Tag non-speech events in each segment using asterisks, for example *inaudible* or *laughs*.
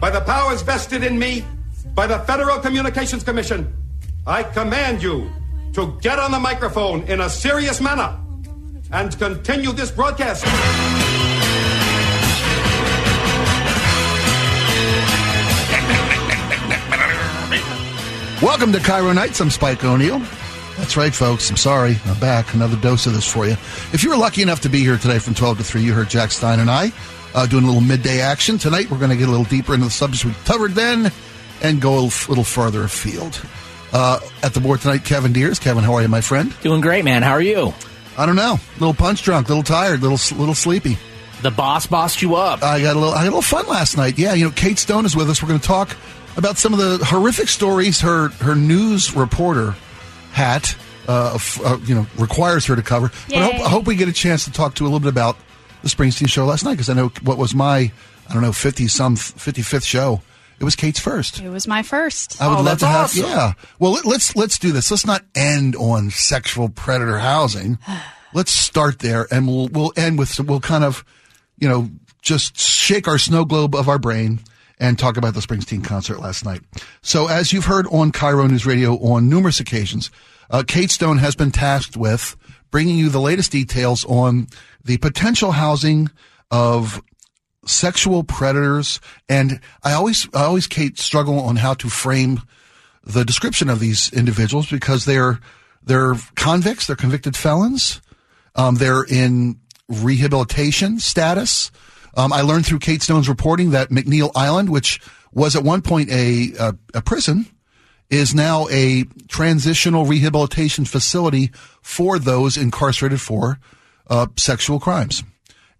by the powers vested in me by the Federal Communications Commission, I command you to get on the microphone in a serious manner and continue this broadcast. Welcome to KIRO Nights. I'm Spike O'Neill. That's right, folks. I'm sorry. I'm back. Another dose of this for you. If you were lucky enough to be here today from 12 to 3, you heard Jack Stein and I uh, doing a little midday action. Tonight, we're going to get a little deeper into the subjects we covered then and go a little, little farther afield. Uh, at the board tonight, Kevin Deers. Kevin, how are you, my friend? Doing great, man. How are you? I don't know. A little punch drunk, a little tired, a little, little sleepy. The boss bossed you up. I got a little, I had a little fun last night. Yeah, you know, Kate Stone is with us. We're going to talk about some of the horrific stories her her news reporter hat, uh, f- uh, you know, requires her to cover. But I hope, I hope we get a chance to talk to a little bit about the Springsteen show last night because I know what was my, I don't know, fifty some fifty fifth show. It was Kate's first. It was my first. I would Oh, love that's to have. awesome. Yeah. Well, let- let's let's do this. Let's not end on sexual predator housing. *sighs* let's start there, and we'll we'll end with some, we'll kind of, you know, just shake our snow globe of our brain and talk about the Springsteen concert last night. So, as you've heard on KIRO News Radio on numerous occasions, uh, Kate Stone has been tasked with bringing you the latest details on the potential housing of sexual predators. And i always i always kate struggle on how to frame the description of these individuals because they're they're convicts they're convicted felons. Um, they're in rehabilitation status. Um, i learned through kate stone's reporting that mcneil island which was at one point a, a, a prison is now a transitional rehabilitation facility for those incarcerated for uh, sexual crimes.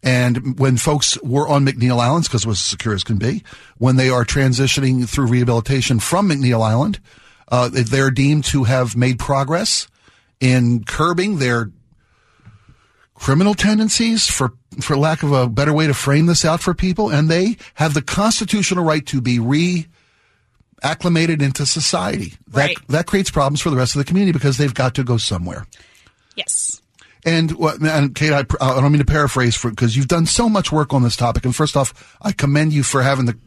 And when folks were on McNeil Island, because it was as secure as can be, when they are transitioning through rehabilitation from McNeil Island, uh, they're deemed to have made progress in curbing their criminal tendencies, for for lack of a better way to frame this out for people, and they have the constitutional right to be re acclimated into society. Right. That that creates problems for the rest of the community because they've got to go somewhere. Yes. And, what- and Kate, I, I don't mean to paraphrase for because you've done so much work on this topic. And first off, I commend you for having the,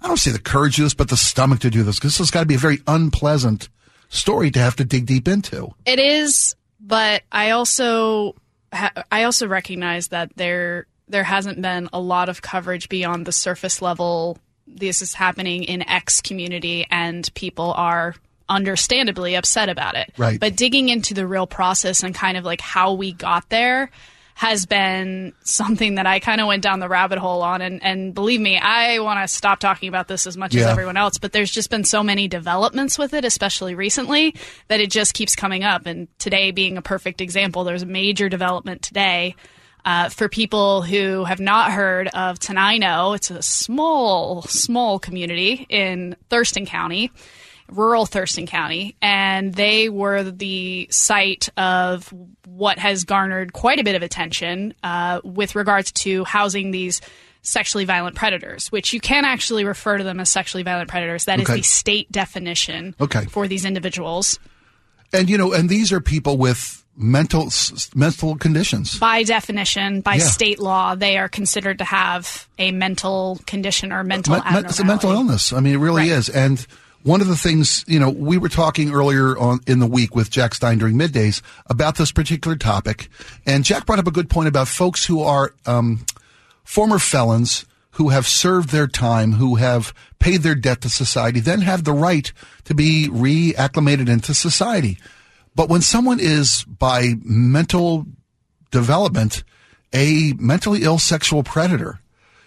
I don't say the courage to do this, but the stomach to do this because this has got to be a very unpleasant story to have to dig deep into. It is, but I also ha- I also recognize that there there hasn't been a lot of coverage beyond the surface level. This is happening in X community, and people are understandably upset about it. Right. But digging into the real process and kind of like how we got there has been something that I kind of went down the rabbit hole on. And, and believe me, I want to stop talking about this as much as everyone else, but there's just been so many developments with it, especially recently, that it just keeps coming up. And today being a perfect example, there's a major development today. Uh, for people who have not heard of Tenino, it's a small, small community in Thurston County rural Thurston County, and they were the site of what has garnered quite a bit of attention uh, with regards to housing these sexually violent predators, which you can actually refer to them as sexually violent predators. That is Okay. the state definition Okay. for these individuals. And, you know, and these are people with mental, s- mental conditions. By definition, by Yeah. state law, they are considered to have a mental condition or mental Me- me- it's a mental illness. I mean, it really Right. is. And one of the things, you know, we were talking earlier on in the week with Jack Stein during middays about this particular topic, and Jack brought up a good point about folks who are um, former felons who have served their time, who have paid their debt to society, then have the right to be reacclimated into society. But when someone is by mental development a mentally ill sexual predator,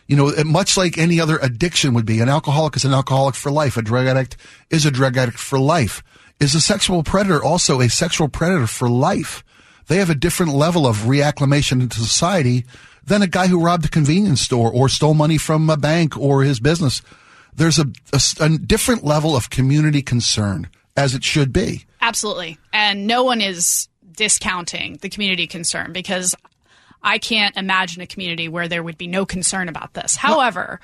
you know, much like any other addiction would be, an alcoholic is an alcoholic for life. A drug addict is a drug addict for life. Is a sexual predator also a sexual predator for life? They have a different level of reacclimation into society than a guy who robbed a convenience store or stole money from a bank or his business. There's a a different level of community concern, as it should be. Absolutely. And no one is discounting the community concern because I can't imagine a community where there would be no concern about this. However,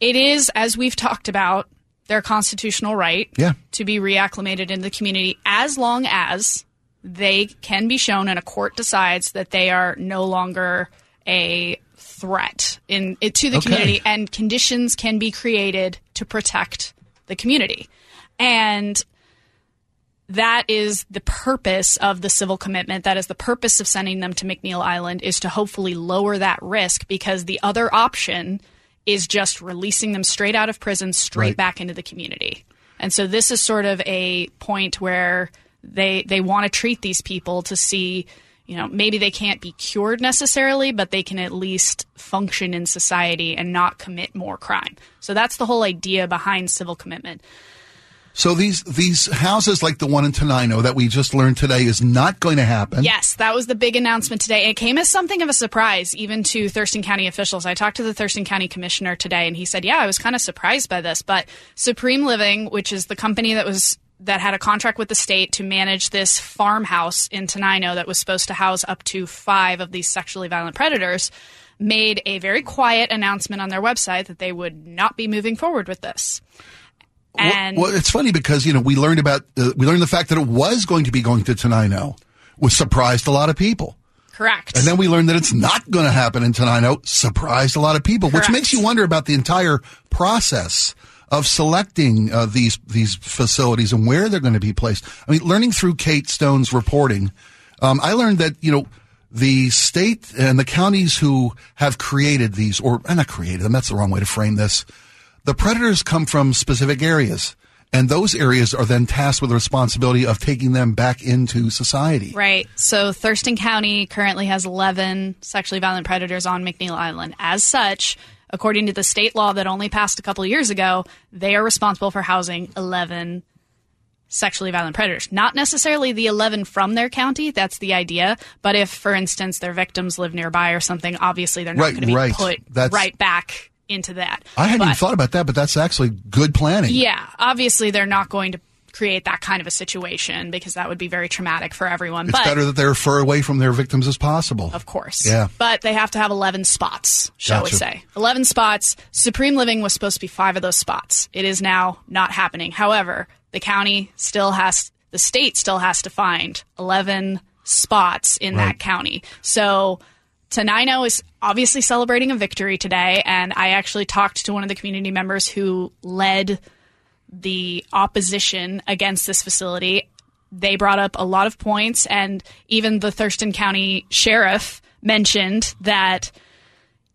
it is, as we've talked about, their constitutional right Yeah. to be reacclimated in the community as long as they can be shown and a court decides that they are no longer a threat in it, to the Okay. community, and conditions can be created to protect the community. And that is the purpose of the civil commitment. That is the purpose of sending them to McNeil Island is to hopefully lower that risk because the other option is just releasing them straight out of prison, straight Right. back into the community. And so this is sort of a point where they they want to treat these people to see, you know, maybe they can't be cured necessarily, but they can at least function in society and not commit more crime. So that's the whole idea behind civil commitment. So these these houses like the one in Tenino that we just learned today is not going to happen. Yes, that was the big announcement today. It came as something of a surprise, even to Thurston County officials. I talked to the Thurston County commissioner today, and he said, "Yeah, I was kind of surprised by this." But Supreme Living, which is the company that was that had a contract with the state to manage this farmhouse in Tenino that was supposed to house up to five of these sexually violent predators, made a very quiet announcement on their website that they would not be moving forward with this. And well, it's funny because you know we learned about uh, we learned the fact that it was going to be going to Tenino, which surprised a lot of people. correct. And then we learned that it's not going to happen in Tenino, surprised a lot of people, which makes you wonder about the entire process of selecting uh, these these facilities and where they're going to be placed. I mean, learning through Kate Stone's reporting, um, I learned that you know the state and the counties who have created these, or uh, not created them, that's the wrong way to frame this. The predators come from specific areas. And those areas are then tasked with the responsibility of taking them back into society. Right. So Thurston County currently has 11 sexually violent predators on McNeil Island. As such, according to the state law that only passed a couple of years ago, they are responsible for housing 11 sexually violent predators. Not necessarily the 11 from their county, that's the idea, but if for instance their victims live nearby or something, obviously they're not Right, going to be right. put That's- right back into that. I hadn't even thought about that, but that's actually good planning. yeah, obviously they're not going to create that kind of a situation because that would be very traumatic for everyone. It's but better that they're far away from their victims as possible. of course. Yeah. But they have to have 11 spots, shall Gotcha. we say. 11 spots. Supreme Living was supposed to be five of those spots. It is now not happening. However, the county still has, the state still has to find 11 spots in Right. that county. So Tenino is obviously celebrating a victory today. And I actually talked to one of the community members who led the opposition against this facility. They brought up a lot of points, and even the Thurston County sheriff mentioned that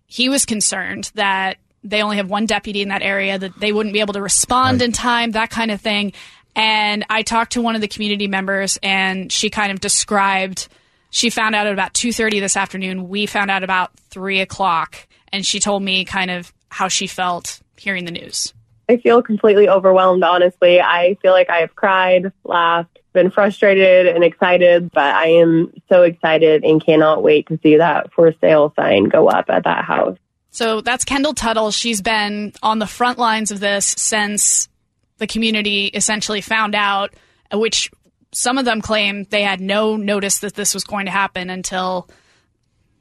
he was concerned that they only have one deputy in that area, that they wouldn't be able to respond in time, that kind of thing. And I talked to one of the community members, and she kind of described. She found out at about two thirty this afternoon. We found out about three o'clock, and she told me kind of how she felt hearing the news. I feel completely overwhelmed, honestly. I feel like I have cried, laughed, been frustrated and excited, but I am so excited and cannot wait to see that for sale sign go up at that house. So that's Kendall Tuttle. She's been on the front lines of this since the community essentially found out, which some of them claim they had no notice that this was going to happen until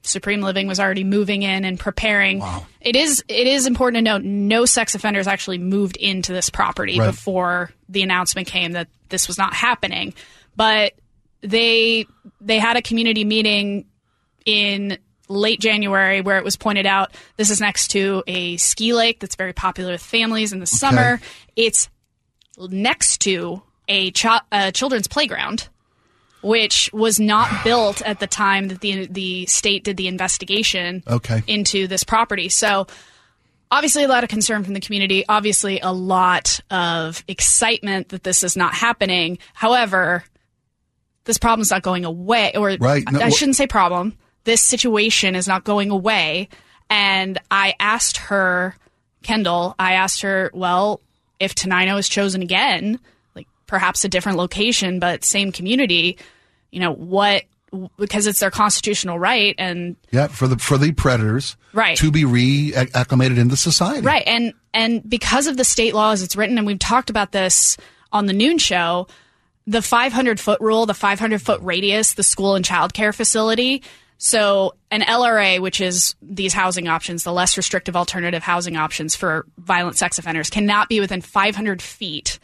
Supreme Living was already moving in and preparing. It is it is important to note no sex offenders actually moved into this property Right. before the announcement came that this was not happening. But they they had a community meeting in late January where it was pointed out this is next to a ski lake that's very popular with families in the summer. It's next to a, chi- a children's playground, which was not built at the time that the the state did the investigation Okay. into this property. So obviously a lot of concern from the community, obviously a lot of excitement that this is not happening. However, this problem's not going away or Right. No, I shouldn't say problem. This situation is not going away. And I asked her, Kendall, I asked her, well, if Tenino is chosen again, perhaps a different location, but same community, you know, what, because it's their constitutional right and Yeah, for the for the predators, Right. to be reacclimated into society. Right. And and because of the state law as it's written, and we've talked about this on the noon show, the 500 foot rule, the 500 foot radius, the school and child care facility. So an LRA, which is these housing options, the less restrictive alternative housing options for violent sex offenders, cannot be within 500 feet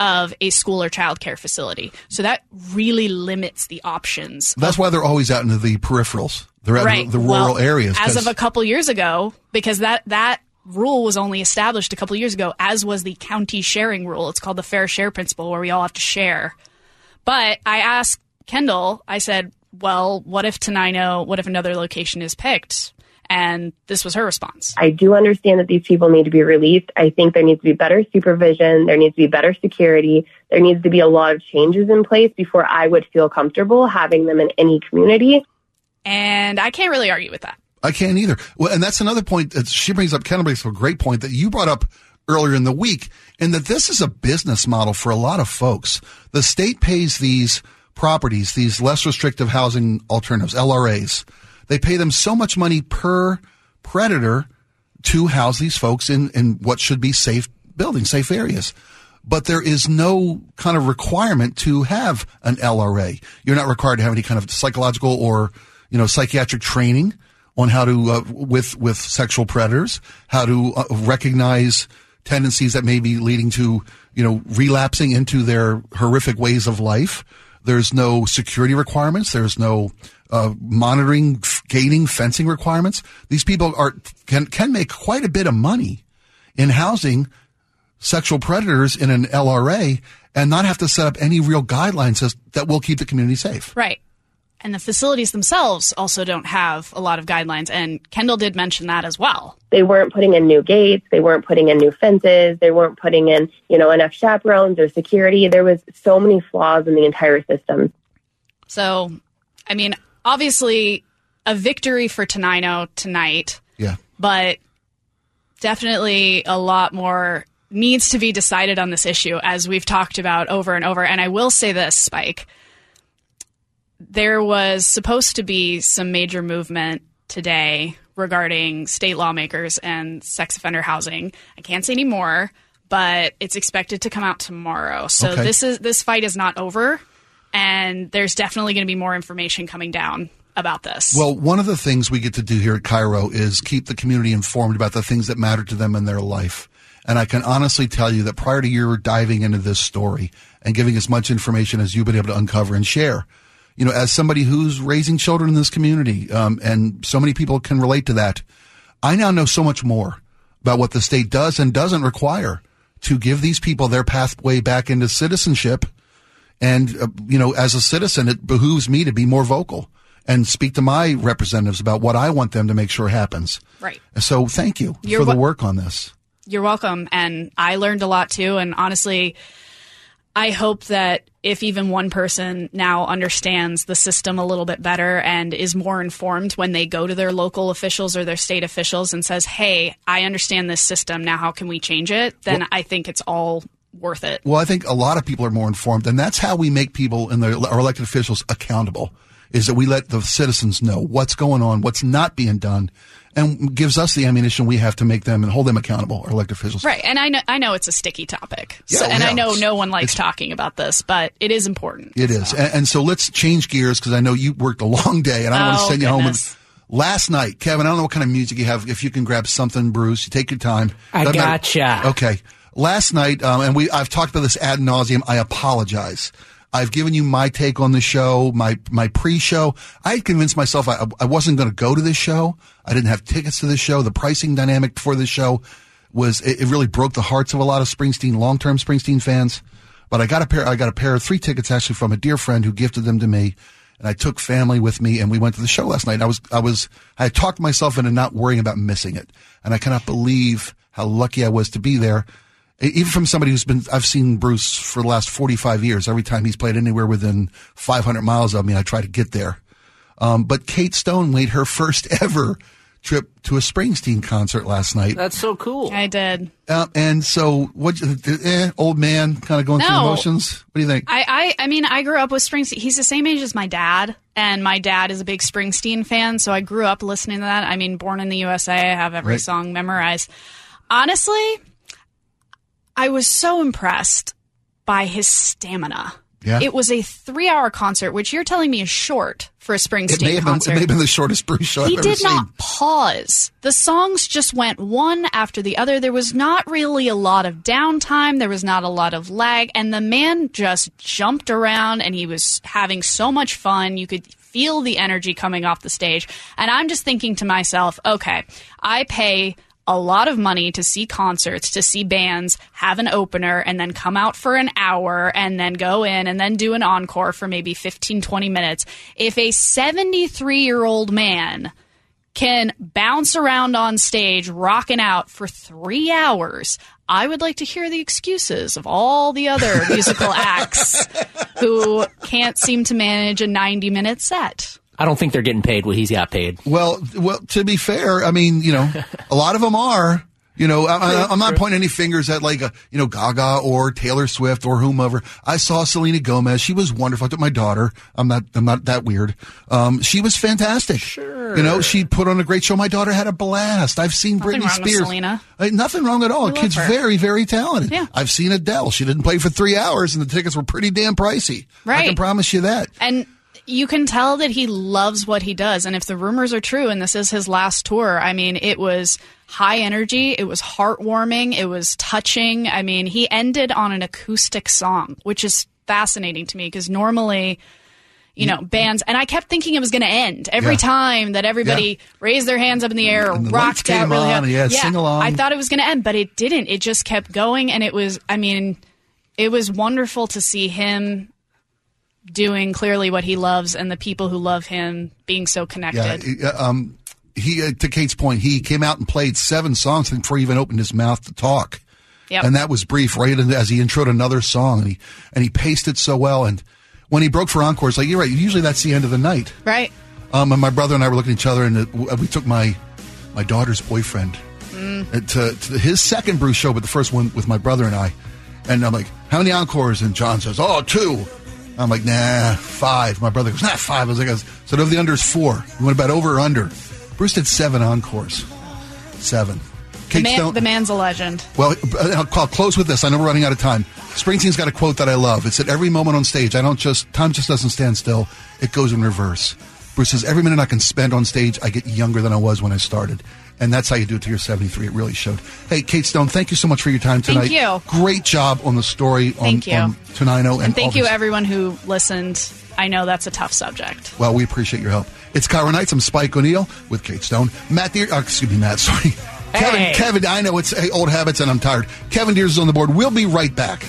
of a school or childcare facility. So that really limits the options. That's why they're always out into the peripherals. They're at right. the, the rural Well, areas. As of a couple years ago, because that that rule was only established a couple years ago, as was the county sharing rule. It's called the fair share principle, where we all have to share. But I asked Kendall, I said, "Well, what if Tenino? What if another location is picked?" And this was her response. I do understand that these people need to be released. I think there needs to be better supervision. There needs to be better security. There needs to be a lot of changes in place before I would feel comfortable having them in any community. And I can't really argue with that. I can't either. Well, and that's another point that she brings up. Kendall brings up a great point that you brought up earlier in the week, and that this is a business model for a lot of folks. The state pays these properties, these less restrictive housing alternatives, LRAs. They pay them so much money per predator to house these folks in, in what should be safe buildings, safe areas. But there is no kind of requirement to have an LRA. You're not required to have any kind of psychological or, you know, psychiatric training on how to, uh, with, with sexual predators, how to uh, recognize tendencies that may be leading to, you know, relapsing into their horrific ways of life. There's no security requirements. There's no uh, monitoring, f- gating, fencing requirements. These people are can can make quite a bit of money in housing sexual predators in an LRA and not have to set up any real guidelines that will keep the community safe. Right. And the facilities themselves also don't have a lot of guidelines. And Kendall did mention that as well. They weren't putting in new gates. They weren't putting in new fences. They weren't putting in, you know, enough chaperones or security. There was so many flaws in the entire system. So, I mean, obviously a victory for Tenino tonight, Yeah. but definitely a lot more needs to be decided on this issue as we've talked about over and over. And I will say this, Spike. There was supposed to be some major movement today regarding state lawmakers and sex offender housing. I can't say any more, but it's expected to come out tomorrow. So Okay. this is this fight is not over and there's definitely going to be more information coming down about this. Well, one of the things we get to do here at KIRO is keep the community informed about the things that matter to them in their life. And I can honestly tell you that prior to your diving into this story and giving as much information as you've been able to uncover and share, you know, as somebody who's raising children in this community, um, and so many people can relate to that, I now know so much more about what the state does and doesn't require to give these people their pathway back into citizenship. And, uh, you know, as a citizen, it behooves me to be more vocal and speak to my representatives about what I want them to make sure happens. Right. So thank you You're for the work on this. You're welcome. And I learned a lot too. And honestly, I hope that if even one person now understands the system a little bit better and is more informed when they go to their local officials or their state officials and says, Hey, I understand this system. Now, how can we change it? Then I think it's all worth it. Well, I think a lot of people are more informed, and that's how we make people and our elected officials accountable. Is that we let the citizens know what's going on, what's not being done, and gives us the ammunition we have to make them and hold them accountable, our elected officials. Right. And I know, I know it's a sticky topic. So, and yeah, I know no one likes talking about this, but it is important. It is. And, and so let's change gears because I know you worked a long day and I don't want to Oh, send you home. goodness. With, last night, Kevin, I don't know what kind of music you have. If you can grab something, Bruce, you take your time. I Doesn't matter. gotcha. Okay. Last night, um, and we, I've talked about this ad nauseum. I apologize. I've given you my take on the show, my, my pre-show. I had convinced myself I, I wasn't going to go to this show. I didn't have tickets to this show. The pricing dynamic for this show was, it, it really broke the hearts of a lot of Springsteen, long-term Springsteen fans. But I got a pair, I got a pair of three tickets actually from a dear friend who gifted them to me. And I took family with me and we went to the show last night. I was, I was, I talked myself into not worrying about missing it. And I cannot believe how lucky I was to be there. Even from somebody who's been, I've seen Bruce for the last 45 years. Every time he's played anywhere within 500 miles of me, I try to get there. Um, but Kate Stone made her first ever trip to a Springsteen concert last night. That's so cool. I did. Uh, and so, what, eh, old man kind of going through the No. motions? What do you think? I, I, I mean, I grew up with Springsteen. He's the same age as my dad, and my dad is a big Springsteen fan, so I grew up listening to that. I mean, born in the USA, I have every Right. song memorized. Honestly, I was so impressed by his stamina. Yeah. It was a three hour concert, which you're telling me is short for a Springsteen It may, have been, concert. it may have been the shortest *laughs* Bruce show he I've did seen. not pause. The songs just went one after the other. There was not really a lot of downtime. There was not a lot of lag. And the man just jumped around and he was having so much fun. You could feel the energy coming off the stage. And I'm just thinking to myself, okay, I pay a lot of money to see concerts, to see bands have an opener and then come out for an hour and then go in and then do an encore for maybe 15, 20 minutes. If a 73 year old man can bounce around on stage rocking out for three hours, I would like to hear the excuses of all the other *laughs* musical acts who can't seem to manage a 90 minute set. I don't think they're getting paid what he's got paid. Well, well, to be fair, I mean, you know, a lot of them are. You know, I, am not pointing any fingers at like, a, you know, Gaga or Taylor Swift or whomever. I saw Selena Gomez. She was wonderful. I took my daughter. I'm not, I'm not that weird. Um, she was fantastic. Sure. You know, she put on a great show. My daughter had a blast. I've seen Nothing Britney wrong with Spears. Selena. Uh, nothing wrong at all. We Kid's very, very talented. Yeah. I've seen Adele. She didn't play for three hours and the tickets were pretty damn pricey. Right. I can promise you that. And you can tell that he loves what he does. And if the rumors are true and this is his last tour, I mean, it was high energy, it was heartwarming, it was touching. I mean, he ended on an acoustic song, which is fascinating to me because normally. You know, bands, and I kept thinking it was going to end every Yeah. time that everybody Yeah. raised their hands up in the air or the rocked out really on, you had sing along. I thought it was going to end, but it didn't. It just kept going, and it was. I mean, it was wonderful to see him doing clearly what he loves and the people who love him being so connected. he- uh, Um, he, uh, to Kate's point, he came out and played seven songs before he even opened his mouth to talk. Yep. And that was brief, right as he introed another song, and he and he paced it so well. And when he broke for encore, it's like you're right, usually that's the end of the night. right? Um, and my brother and I were looking at each other, and it, we took my my daughter's boyfriend Mm. uh, to, to his second Bruce show, but the first one with my brother and I. And I'm like, "How many encores?" And John says, "Oh, two. I'm like, "Nah, five. My brother goes, "Nah, five. I was like, "So over the under is four. You want to bet over or under?" Bruce did seven encores. Seven. The, man, the man's a legend. well, uh, I'll, I'll close with this. I know we're running out of time. Springsteen's got a quote that I love. It's at every moment on stage. I don't just time just doesn't stand still. It goes in reverse. Bruce says every minute I can spend on stage, I get younger than I was when I started, and that's how you do it to your 73. It really showed. Hey, Kate Stone, thank you so much for your time tonight. Thank you. Great job on the story on, Thank you. on Tenino, and, And thank you, everyone who listened. I know that's a tough subject. Well, we appreciate your help. It's KIRO Nights. I'm Spike O'Neill with Kate Stone. Matt Deer, uh, excuse me, Matt, *laughs* sorry. Kevin, Hey. Kevin, I know it's hey, old habits and I'm tired. Kevin Deers is on the board. We'll be right back.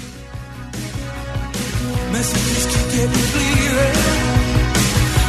Messages keep getting clearer.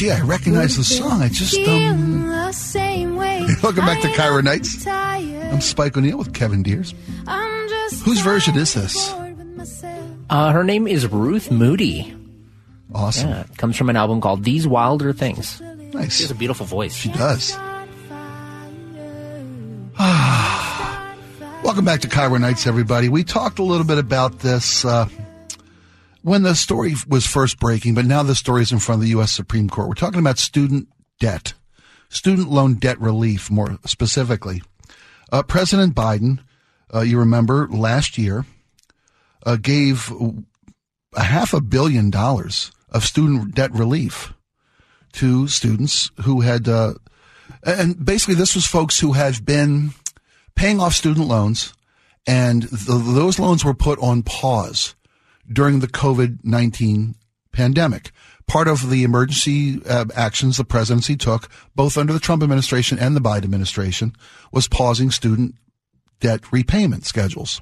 Gee, I recognize the song. I just feeling um. the same. *laughs* Welcome back to I KIRO am Nights. I'm Spike O'Neill with Kevin Deers. I'm just Whose version is this? bored with myself. Uh, her name is Ruth Moody. Awesome. Yeah, it comes from an album called These Wilder Things. Nice. She has a beautiful voice. She does. Start *sighs* Welcome back to KIRO Nights, everybody. We talked a little bit about this uh, when the story was first breaking, but now the story is in front of the U.S. Supreme Court. We're talking about student debt, student loan debt relief, more specifically. Uh, President Biden, uh, you remember last year, uh, gave a half a billion dollars of student debt relief to students who had, uh, and basically this was folks who had been paying off student loans, and th those loans were put on pause during the COVID 19 pandemic. Part of the emergency uh, actions the presidency took, both under the Trump administration and the Biden administration, was pausing student debt repayment schedules.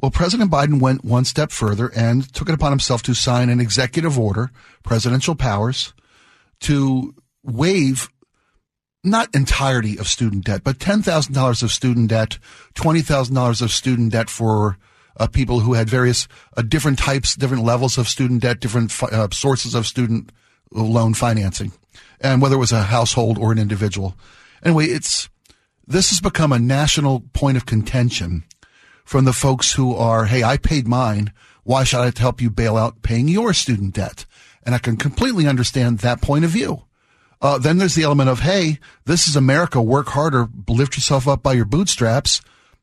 Well, President Biden went one step further and took it upon himself to sign an executive order, presidential powers, to waive not entirety of student debt, but $10,000 of student debt, $20,000 of student debt for people who had various uh, different types, different levels of student debt, different fi- uh, sources of student loan financing, and whether it was a household or an individual. Anyway, it's this has become a national point of contention from the folks who are, hey, I paid mine. Why should I help you bail out paying your student debt? And I can completely understand that point of view. Uh, then there's the element of, hey, this is America. Work harder, lift yourself up by your bootstraps.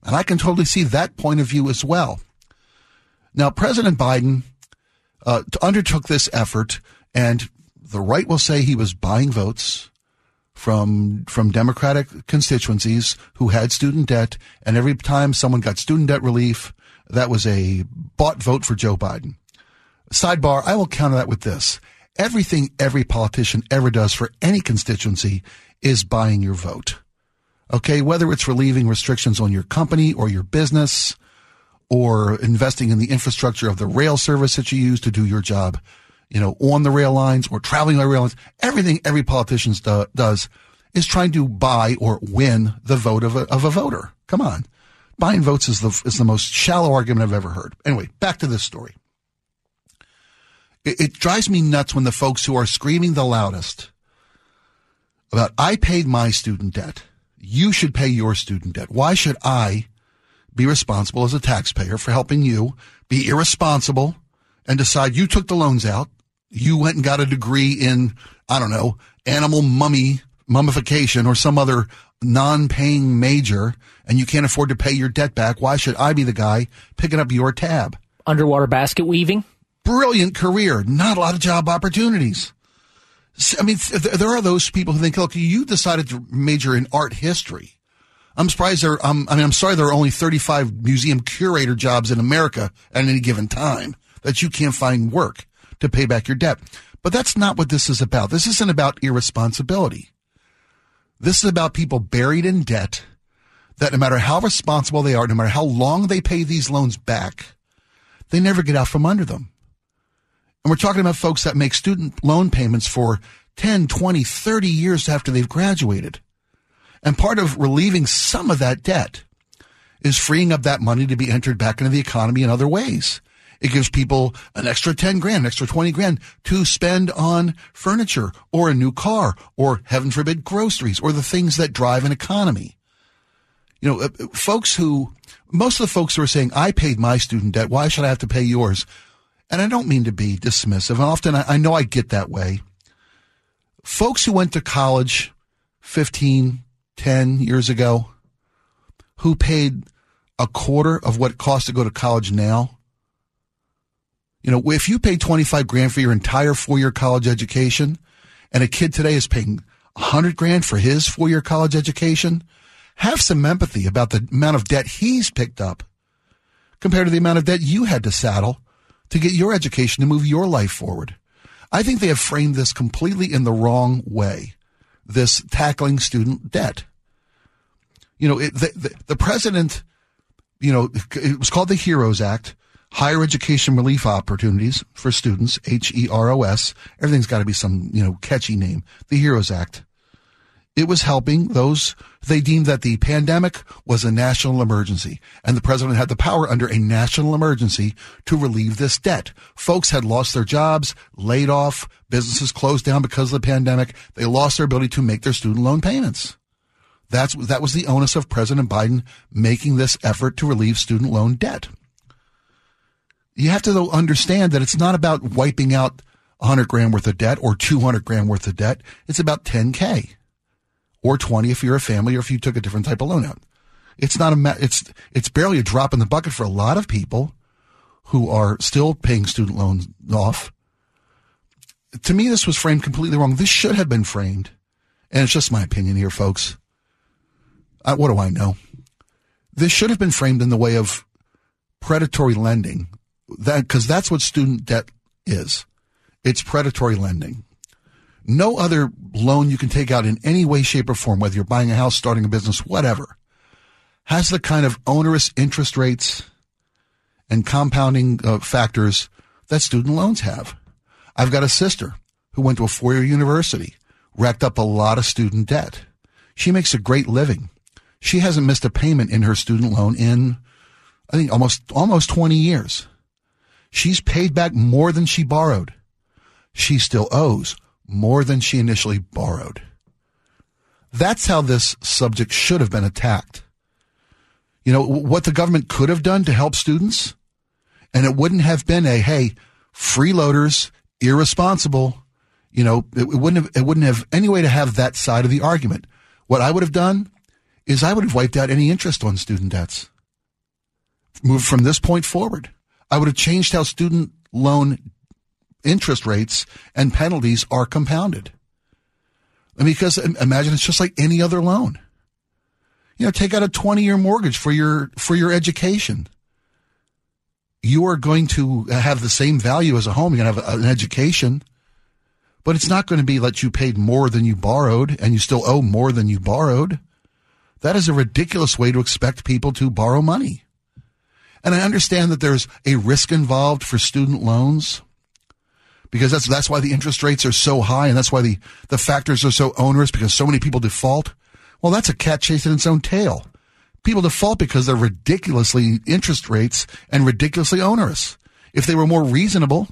And I can totally see that point of view as well. Now, President Biden uh, undertook this effort, and the right will say he was buying votes from from Democratic constituencies who had student debt, and every time someone got student debt relief, that was a bought vote for Joe Biden. Sidebar: I will counter that with this: everything every politician ever does for any constituency is buying your vote. Okay, whether it's relieving restrictions on your company or your business, or investing in the infrastructure of the rail service that you use to do your job, you know, on the rail lines or traveling by rail lines. Everything every politician do, does is trying to buy or win the vote of a, of a voter. Come on. Buying votes is the, is the most shallow argument I've ever heard. Anyway, back to this story. It, it drives me nuts when the folks who are screaming the loudest about, I paid my student debt. You should pay your student debt. Why should I be responsible as a taxpayer for helping you be irresponsible and decide you took the loans out. You went and got a degree in, I don't know, animal mummy, mummification or some other non-paying major and you can't afford to pay your debt back. Why should I be the guy picking up your tab? Underwater basket weaving? Brilliant career. Not a lot of job opportunities. I mean, there are those people who think, look, you decided to major in art history. I'm surprised there. Um, I mean, I'm sorry there are only 35 museum curator jobs in America at any given time that you can't find work to pay back your debt. But that's not what this is about. This isn't about irresponsibility. This is about people buried in debt that no matter how responsible they are, no matter how long they pay these loans back, they never get out from under them. And we're talking about folks that make student loan payments for 10, 20, 30 years after they've graduated. And part of relieving some of that debt is freeing up that money to be entered back into the economy in other ways. It gives people an extra 10 grand, an extra 20 grand to spend on furniture or a new car or heaven forbid groceries or the things that drive an economy. You know, uh, folks who, most of the folks who are saying, I paid my student debt. Why should I have to pay yours? And I don't mean to be dismissive. Often I, I know I get that way. Folks who went to college 15, 10 years ago who paid a quarter of what it costs to go to college now. You know, if you paid 25 grand for your entire four year college education and a kid today is paying 100 grand for his four year college education, have some empathy about the amount of debt he's picked up compared to the amount of debt you had to saddle to get your education to move your life forward. I think they have framed this completely in the wrong way this tackling student debt. You know, it, the, the, the president, you know, it was called the HEROES Act, Higher Education Relief Opportunities for Students, H-E-R-O-S. Everything's got to be some, you know, catchy name. The HEROES Act. It was helping those, they deemed that the pandemic was a national emergency and the president had the power under a national emergency to relieve this debt. Folks had lost their jobs, laid off, businesses closed down because of the pandemic. They lost their ability to make their student loan payments. That's, that was the onus of President Biden making this effort to relieve student loan debt. You have to though understand that it's not about wiping out 100 grand worth of debt or 200 grand worth of debt. It's about 10K or 20 if you're a family or if you took a different type of loan out. It's not a, it's, it's barely a drop in the bucket for a lot of people who are still paying student loans off. To me, this was framed completely wrong. This should have been framed. And it's just my opinion here, folks. Uh, what do I know? This should have been framed in the way of predatory lending. That, cause that's what student debt is. It's predatory lending. No other loan you can take out in any way, shape, or form, whether you're buying a house, starting a business, whatever, has the kind of onerous interest rates and compounding uh, factors that student loans have. I've got a sister who went to a four year university, racked up a lot of student debt. She makes a great living. She hasn't missed a payment in her student loan in, I think, almost, almost 20 years. She's paid back more than she borrowed. She still owes more than she initially borrowed. That's how this subject should have been attacked. You know, what the government could have done to help students, and it wouldn't have been a, hey, freeloaders, irresponsible, you know, it, it wouldn't have, it wouldn't have any way to have that side of the argument. What I would have done is I would have wiped out any interest on student debts. Moved from this point forward. I would have changed how student loan interest rates and penalties are compounded. Because imagine it's just like any other loan. You know, take out a 20 year mortgage for your, for your education. You are going to have the same value as a home. You're going to have an education, but it's not going to be that you paid more than you borrowed and you still owe more than you borrowed. That is a ridiculous way to expect people to borrow money. And I understand that there's a risk involved for student loans because that's that's why the interest rates are so high and that's why the, the factors are so onerous because so many people default. Well, that's a cat chasing its own tail. People default because they're ridiculously interest rates and ridiculously onerous. If they were more reasonable,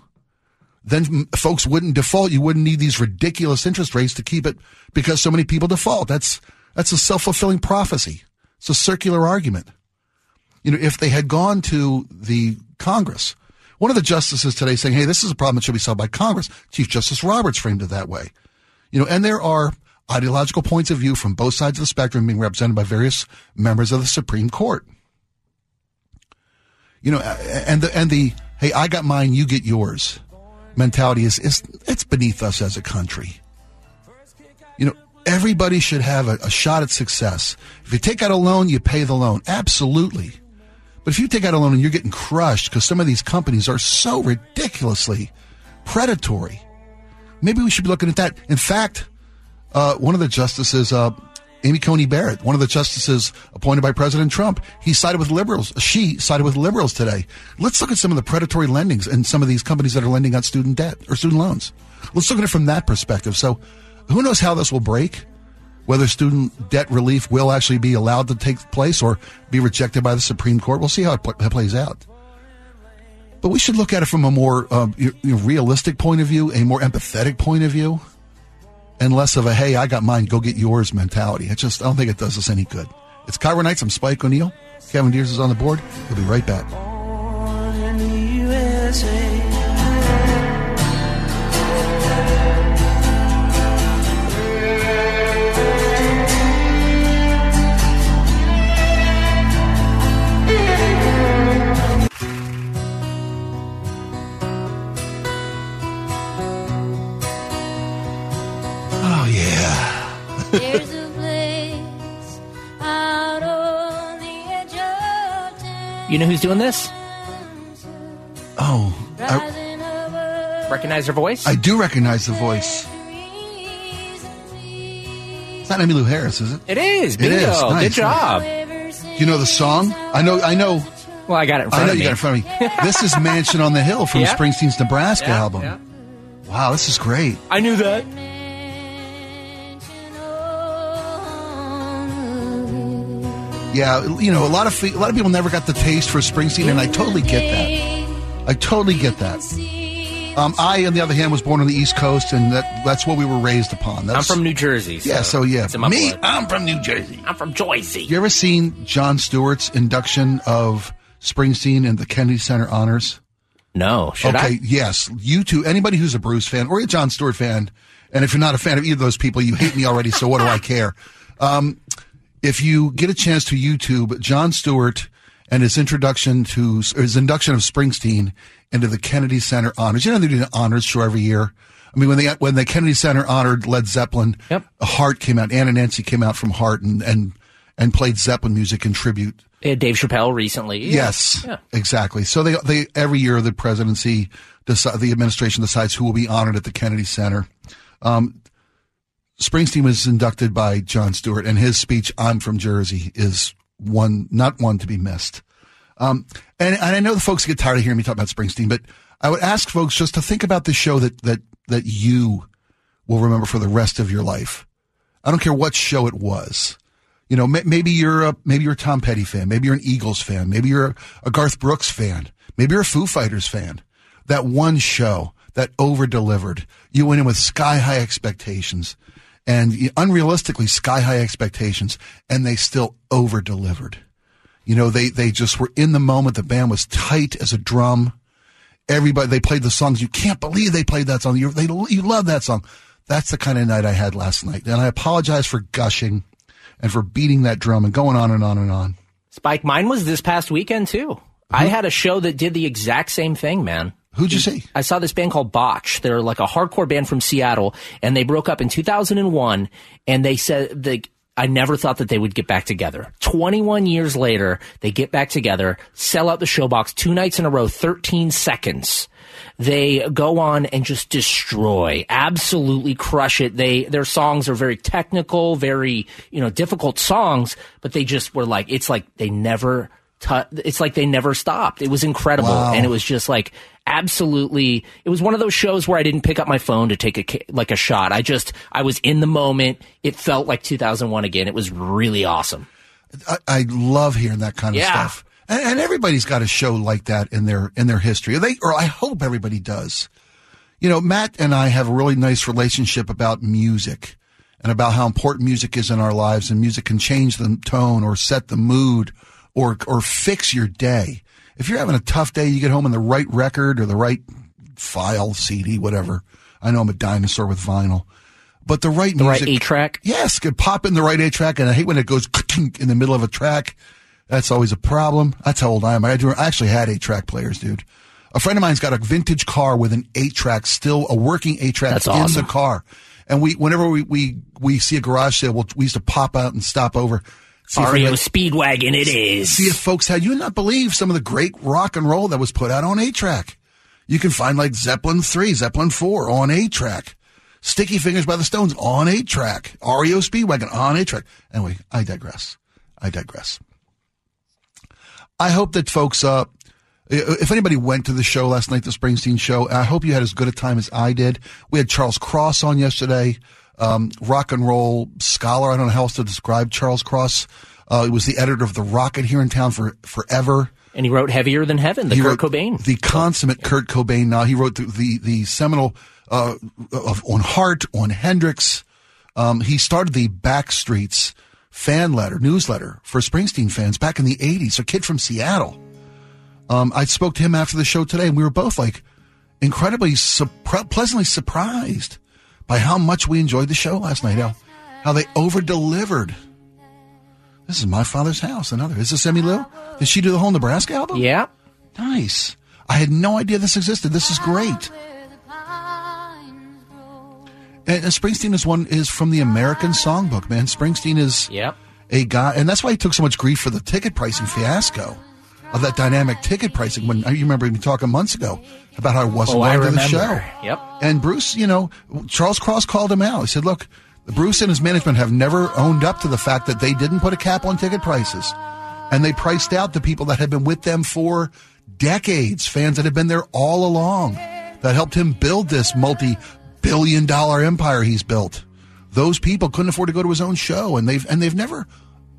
then folks wouldn't default. You wouldn't need these ridiculous interest rates to keep it because so many people default. That's that's a self-fulfilling prophecy. It's a circular argument. You know, if they had gone to the Congress, one of the justices today saying, hey, this is a problem that should be solved by Congress. Chief Justice Roberts framed it that way. You know, and there are ideological points of view from both sides of the spectrum being represented by various members of the Supreme Court. You know, and the, and the, hey, I got mine, you get yours mentality is, is it's beneath us as a country. You know, everybody should have a, a shot at success. If you take out a loan, you pay the loan. Absolutely. But if you take out a loan and you're getting crushed because some of these companies are so ridiculously predatory, maybe we should be looking at that. In fact, uh, one of the justices, uh, Amy Coney Barrett, one of the justices appointed by President Trump, he sided with liberals. She sided with liberals today. Let's look at some of the predatory lendings and some of these companies that are lending out student debt or student loans. Let's look at it from that perspective. So, who knows how this will break? Whether student debt relief will actually be allowed to take place or be rejected by the Supreme Court, we'll see how it, pl- plays out. But we should look at it from a more um, you know, realistic point of view, a more empathetic point of view, and less of a "Hey, I got mine, go get yours" mentality. It just I don't think it does us any good. It's KIRO Nights. I'm Spike O'Neill. Kevin Deers is on the board. We'll be right back. You know who's doing this? Oh, I, Recognize her voice? I do recognize the voice. It's not Emmylou Harris, is it? it is. It Bingo. is. Nice, Good job. You know the song? I know. I know. Well, I got it in front I know of you me. got it in front of me. *laughs* this is "Mansion on the Hill" from Yeah. Springsteen's Nebraska Yeah, album. yeah. Wow, this is great. I knew that. Yeah, you know, a lot of a lot of people never got the taste for Springsteen, and I totally get that. I totally get that. Um, I, on the other hand, was born on the East Coast, and that that's what we were raised upon. I'm from New Jersey. yeah, so yeah, in my me, blood. I'm from New Jersey. I'm from Jersey. You ever seen Jon Stewart's induction of Springsteen in the Kennedy Center Honors? No, should okay, I? yes. You too. Anybody who's a Bruce fan or a John Stewart fan, and if you're not a fan of either of those people, you hate me already. So what do I care? Um, if you get a chance to YouTube Jon Stewart and his introduction to his induction of Springsteen into the Kennedy Center honors. You know they do the honors show every year. I mean when they when the Kennedy Center honored Led Zeppelin, Yep. Heart came out. Ann and Nancy came out from Heart and and and played Zeppelin music in tribute. Uh, Dave Chappelle recently. Yes, Yeah. exactly. So they they every year the presidency, deci- the administration decides who will be honored at the Kennedy Center. Um, Springsteen was inducted by Jon Stewart, and his speech "I'm from Jersey" is one not one to be missed. Um, and, and I know the folks get tired of hearing me talk about Springsteen, but I would ask folks just to think about the show that that that you will remember for the rest of your life. I don't care what show it was. You know, maybe you're a maybe you're a Tom Petty fan, maybe you're an Eagles fan, maybe you're a, Garth Brooks fan, maybe you're a Foo Fighters fan. That one show that over delivered, you went in with sky high expectations, and unrealistically sky high expectations, and they still over delivered. You know, they they just were in the moment. The band was tight as a drum. Everybody they played the songs. You can't believe they played that song. You they you love that song. That's the kind of night I had last night, and I apologize for gushing and for beating that drum and going on and on and on. Spike, mine was this past weekend too. I uh-huh. had a show that did the exact same thing, man. Who'd you see? I saw this band called Botch. They're like a hardcore band from Seattle, and they broke up in 2001. And they said they, I never thought that they would get back together. 21 years later, they get back together, sell out the showbox two nights in a row, 13 seconds. They go on and just destroy, absolutely crush it. They, their songs are very technical, very, you know, difficult songs, but they just were like, it's like they never, tu- it's like they never stopped. It was incredible. Wow. And it was just like, absolutely it was one of those shows where i didn't pick up my phone to take a like a shot i just i was in the moment it felt like 2001 again it was really awesome I, I love hearing that kind of Yeah. stuff. And, and everybody's got a show like that in their in their history. They or I hope everybody does. You know, Matt and I have a really nice relationship about music and about how important music is in our lives and music can change the tone or set the mood or or fix your day. If you're having a tough day, you get home and the right record or the right file, CD, whatever. I know I'm a dinosaur with vinyl. But the right the right music, eight track Yes, could pop in the right A track, and I hate when it goes *laughs* in the middle of a track. That's always a problem. That's how old I am. I, do, I actually had eight track players, dude. A friend of mine's got a vintage car with an eight track, still a working eight track in awesome. the car. And we, whenever we, we, we see a garage sale, we'll, we used to pop out and stop over. See REO Speedwagon it is. see if folks had, you not believe some of the great rock and roll that was put out on eight track. You can find like Zeppelin 3, Zeppelin 4 on eight track. Sticky Fingers by the Stones on eight track. REO Speedwagon on eight track. Anyway, I digress. I digress. I hope that folks, uh, if anybody went to the show last night, the Springsteen show, I hope you had as good a time as I did. We had Charles Cross on yesterday, um, rock and roll scholar. I don't know how else to describe Charles Cross. Uh, he was the editor of the Rocket here in town for forever. and he wrote heavier than heaven the He kurt cobain the consummate Kurt Cobain. Now he wrote the the, the seminal uh, of on Heart on Hendrix. Um, he started the Backstreets fan letter newsletter for Springsteen fans back in the '80s. A kid from Seattle. Um, I spoke to him after the show today, and we were both like incredibly surpri- pleasantly surprised by how much we enjoyed the show last night. How how they over delivered. This is my father's house. Another. Is this Emmylou? Did she do the whole Nebraska album? yeah Nice. I had no idea this existed. This is great. And, and Springsteen is one is from the American Songbook, man. Springsteen is Yep. a guy, and that's why he took so much grief for the ticket pricing fiasco of that dynamic ticket pricing. When you remember me talking months ago about how I wasn't Oh, I going to the show. Yep. And Bruce, you know, Charles Cross called him out. He said, "Look, Bruce and his management have never owned up to the fact that they didn't put a cap on ticket prices, and they priced out the people that had been with them for decades, fans that had been there all along, that helped him build this multi-billion-dollar empire he's built. Those people couldn't afford to go to his own show, and they've and they've never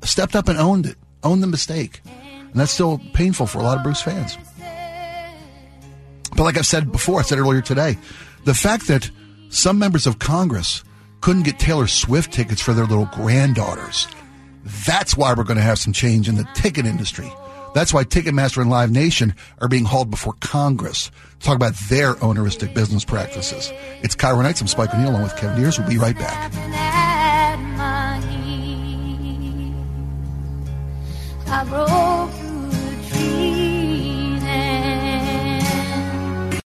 stepped up and owned it, owned the mistake, and that's still painful for a lot of Bruce fans." But like I've said before, I said earlier today, the fact that some members of Congress couldn't get Taylor Swift tickets for their little granddaughters, that's why we're going to have some change in the ticket industry. That's why Ticketmaster and Live Nation are being hauled before Congress to talk about their owneristic business practices. It's KIRO Nights. I'm Spike O'Neill along with Kevin Deers. We'll be right back. I broke